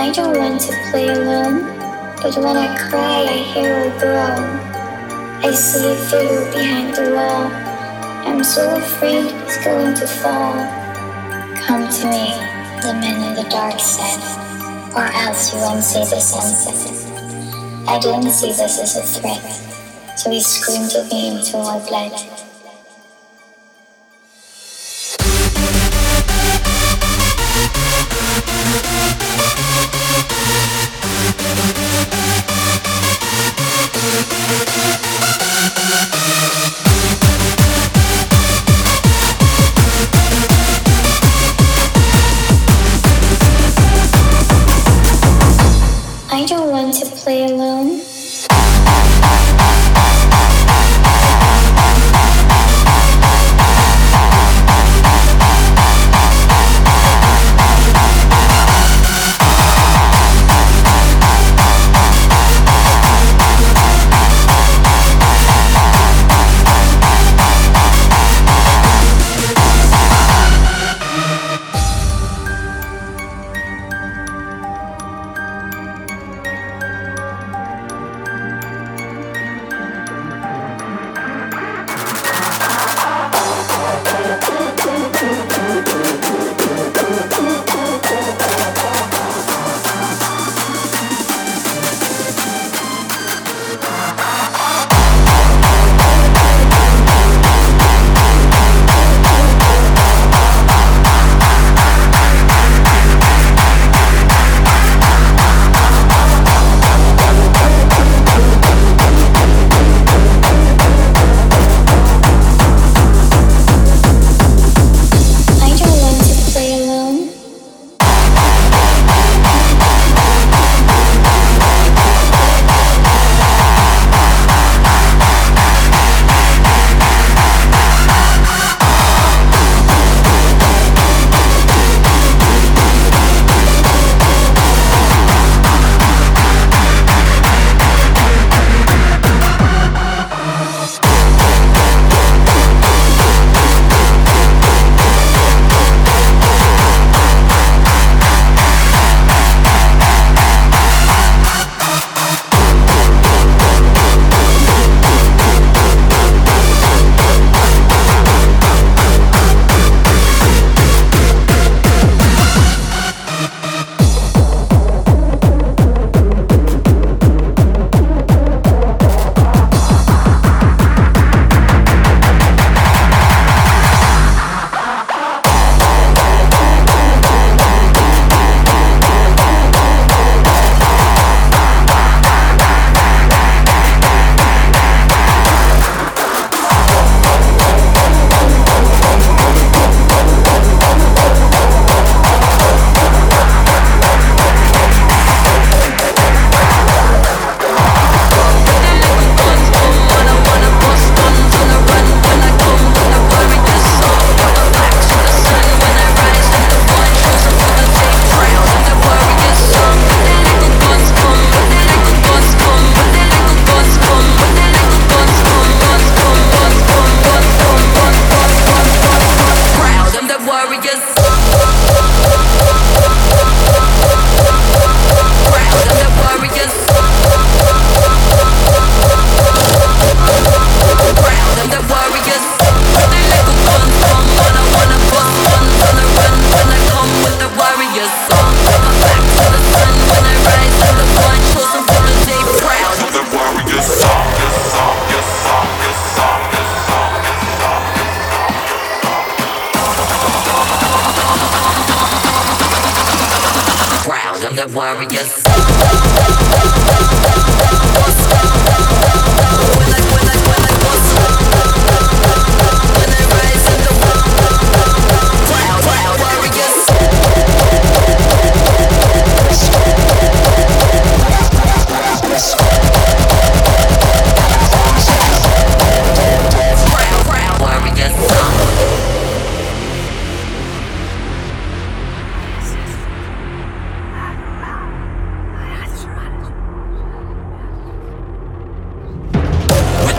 I don't want to play alone, but when I cry, I hear a groan. I see a figure behind the wall. I'm so afraid it's going to fall. Come to me, the man in the dark said, or else you won't see the sunset. I didn't see this as a threat, so he screamed at me until I bled.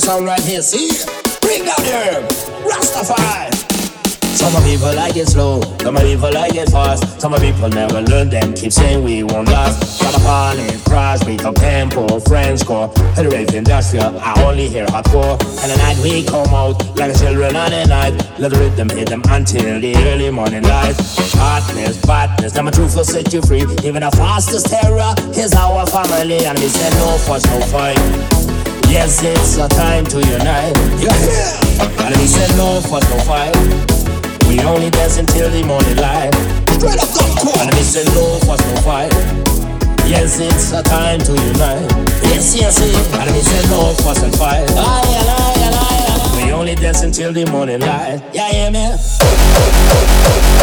sound right here. See? Bring down the. Rastafari. Some of people like it slow, some of people like it fast. Some of people never learn them, keep saying we won't last. Crash, beat up tempo, frenchcore. And the rave industrial, I only hear hardcore. And the night we come out, like children on the night. Let the rhythm hit them until the early morning light. Hotness, badness, them a truth will set you free. Even the fastest terror is our family. And we say no fuss, no fight. Yes, it's a time to unite. Yeah. And we said no fuss, no fight. We only dance until the morning light. Straight up, cool. And we said no fuss, no fight. Yes, it's a time to unite. Yes, yes, yes. And we said no fuss and fight. Aye, aye, aye, aye, We only dance until the morning light. Yeah, yeah, man.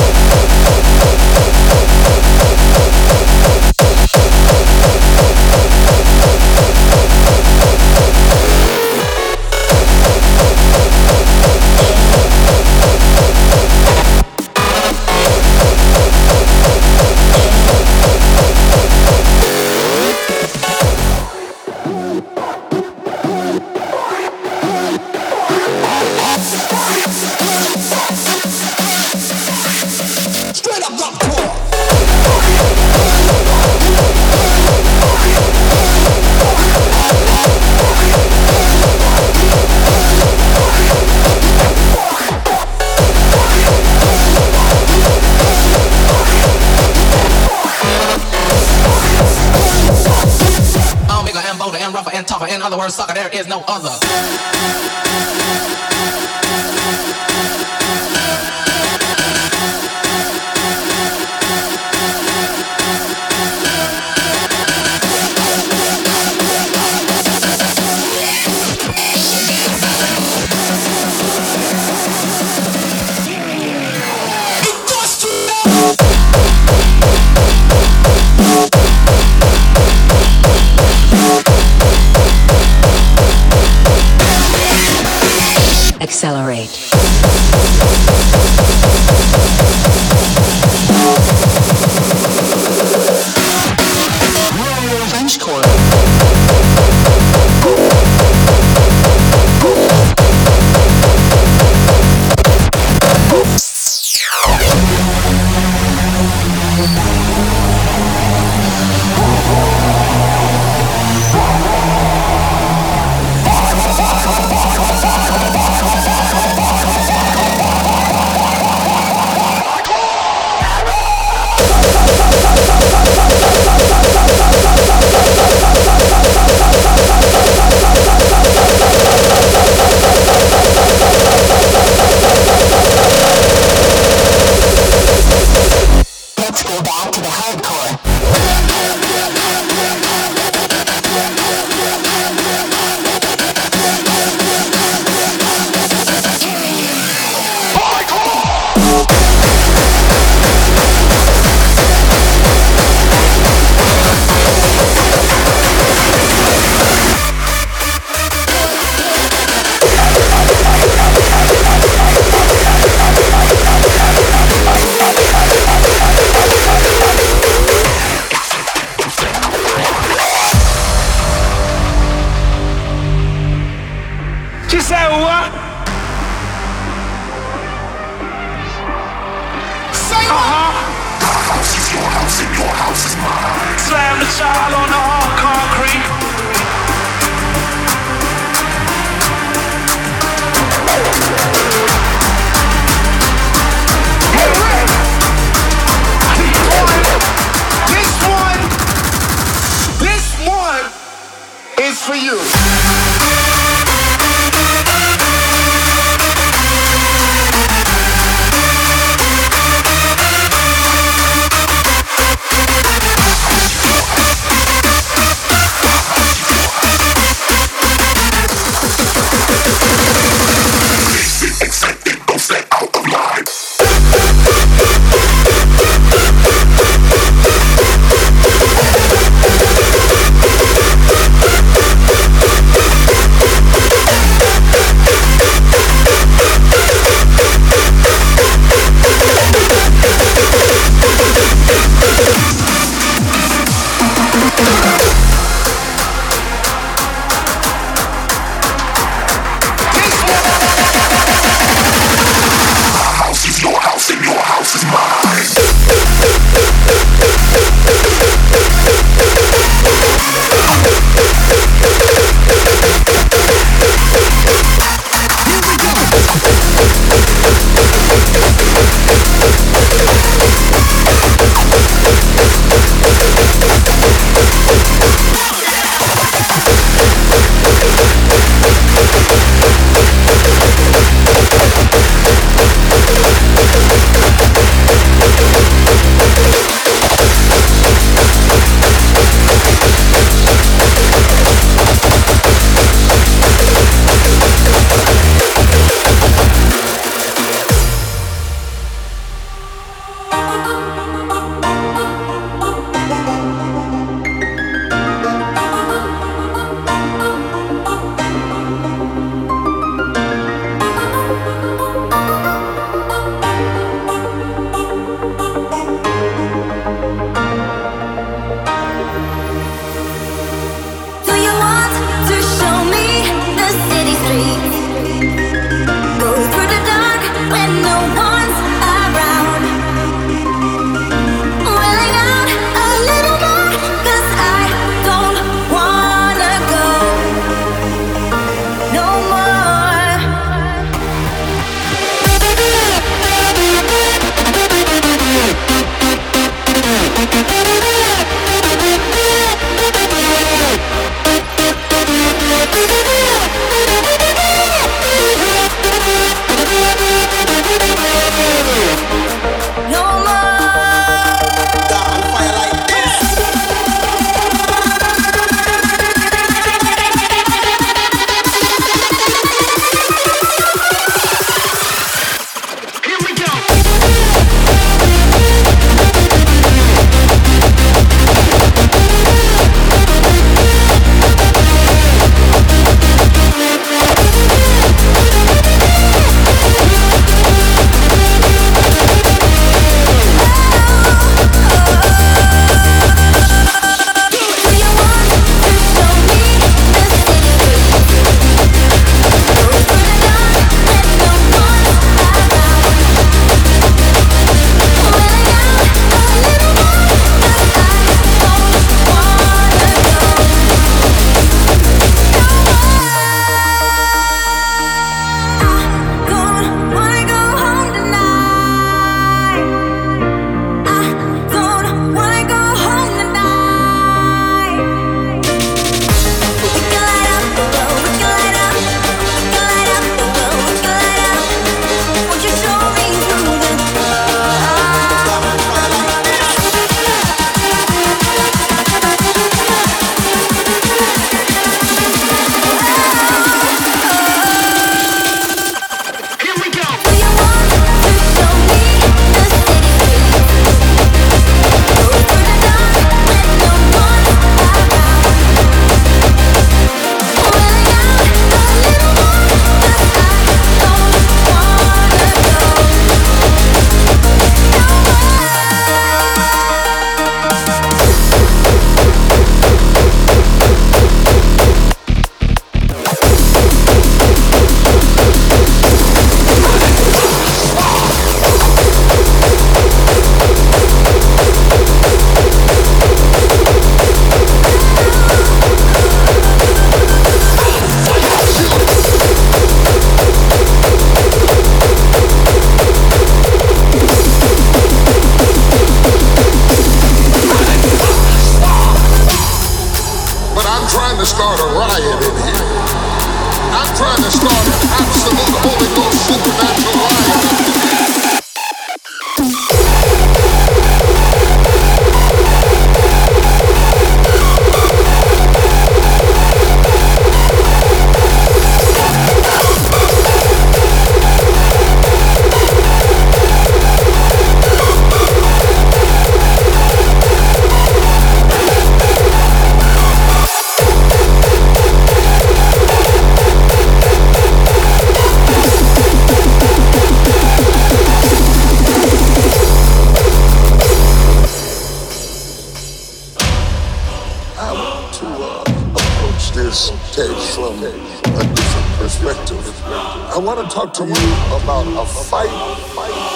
talk to me about a fight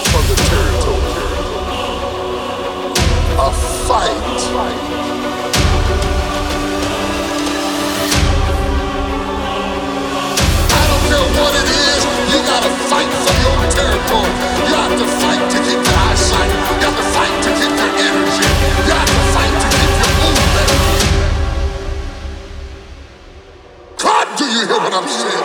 for the territory. A fight. I don't care what it is, you gotta fight for your territory. You have to fight to keep your eyesight. You have to fight to keep your energy. You have to fight to keep your movement. God, do you hear what I'm saying?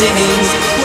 I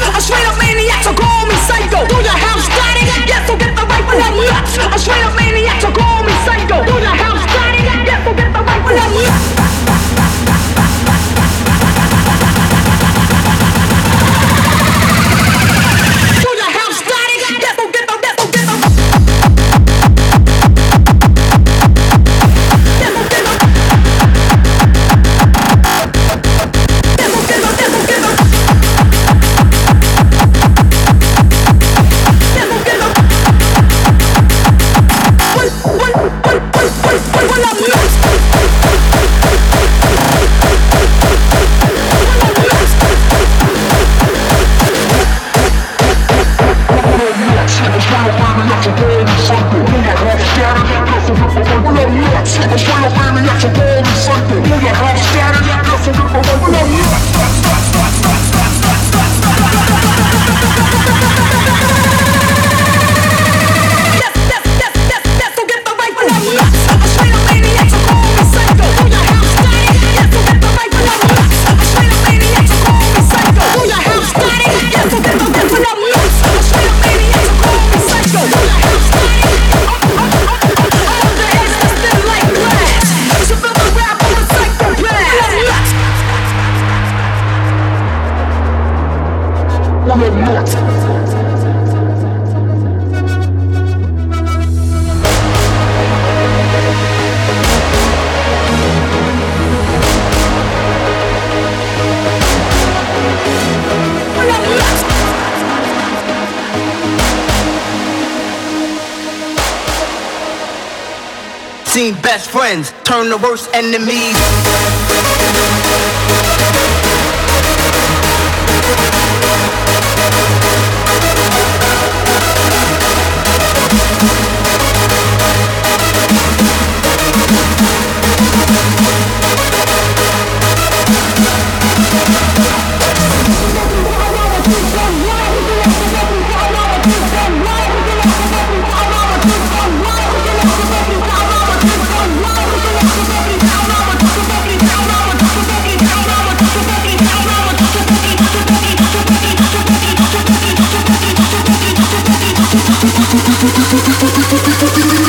A straight up maniac, so call me psycho. friends, turn the worst enemies. どこどこどこどこどこどこどこ?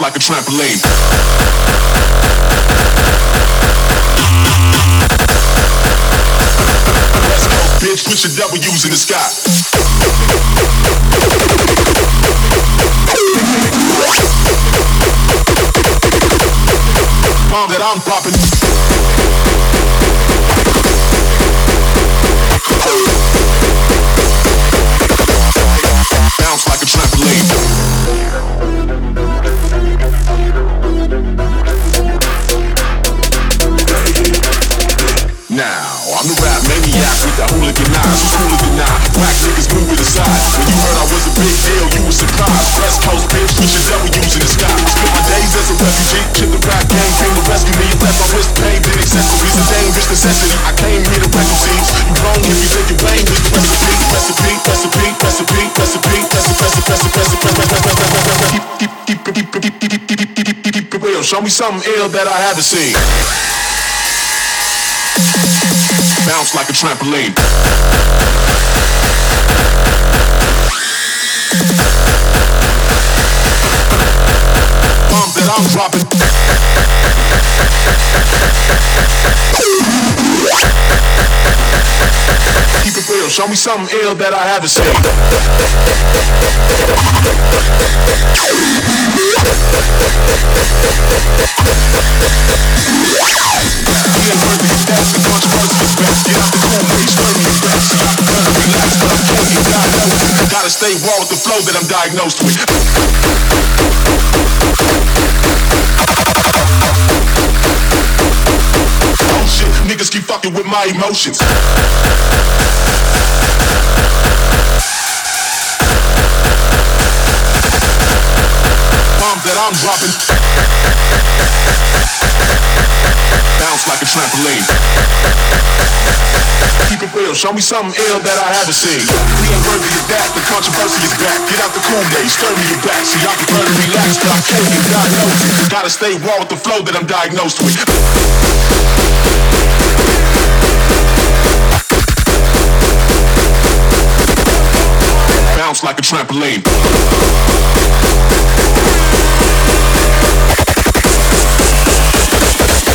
Like a trampoline. West Coast bitch, put your W's in the sky. Bomb that I'm popping. Bounce like a trampoline. The hooligan eyes. Who's hooligan now? Black niggas move it aside. When you heard I was a big deal, you were surprised. West Coast bitch, push your W's in the sky. Spent my days as a refugee. Shit, the rap game came to rescue me. Left my wrist pain, did accessories. A dangerous necessity. I came here to wreck seeds. You wrong if you think you're lame with the recipe. Recipe, recipe, recipe, recipe, recipe, recipe, recipe, recipe, it real. Show me something ill that I haven't seen. Bounce like a trampoline. Bomb that I'm dropping. Show me something ill that I haven't seen. Best. Get the cool learn me relax. Gotta stay raw with the flow that I'm diagnosed with. Niggas keep fucking with my emotions. Bomb that I'm dropping. Bounce like a trampoline. Keep it real, show me something ill that I haven't seen. We ain't worthy of that, the controversy is back. Get out the cool days, stir me your back. See, I prefer to relax, but I can't get diagnosed. Gotta stay raw with the flow that I'm diagnosed with. Bounce like a trampoline.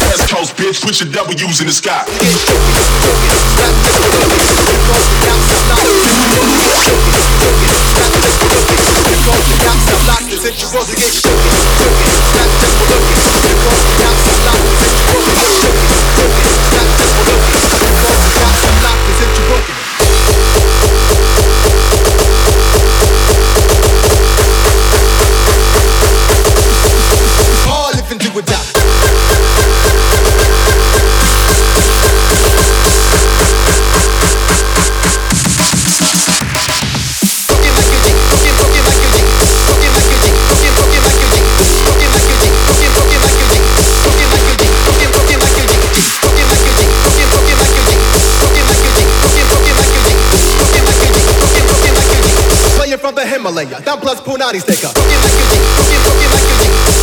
West Coast bitch, put your W's in the sky. would Himalaya. Down plus Punani's take. Fucking like a G, fucking, fucking like a G.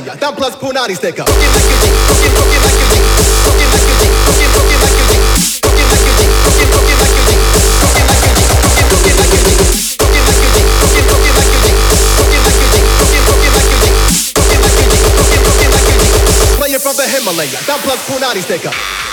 the down plus Punani sticker. Player from the Himalaya, down plus Punani sticker.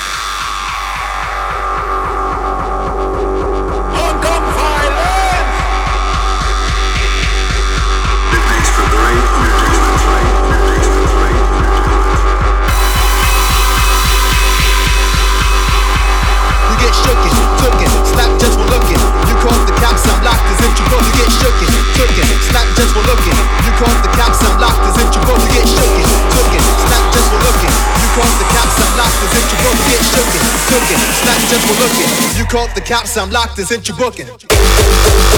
The cops, I'm locked if you booking.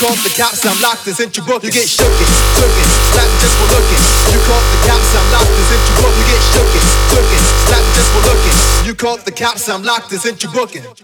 Call the cops, I'm locked as you both. You get shooken, tooken, snap just for looking. You call the cops, I'm locked as if you both. You get shooken, tooken, snap just for looking. You call the cops, I'm locked as if you booking.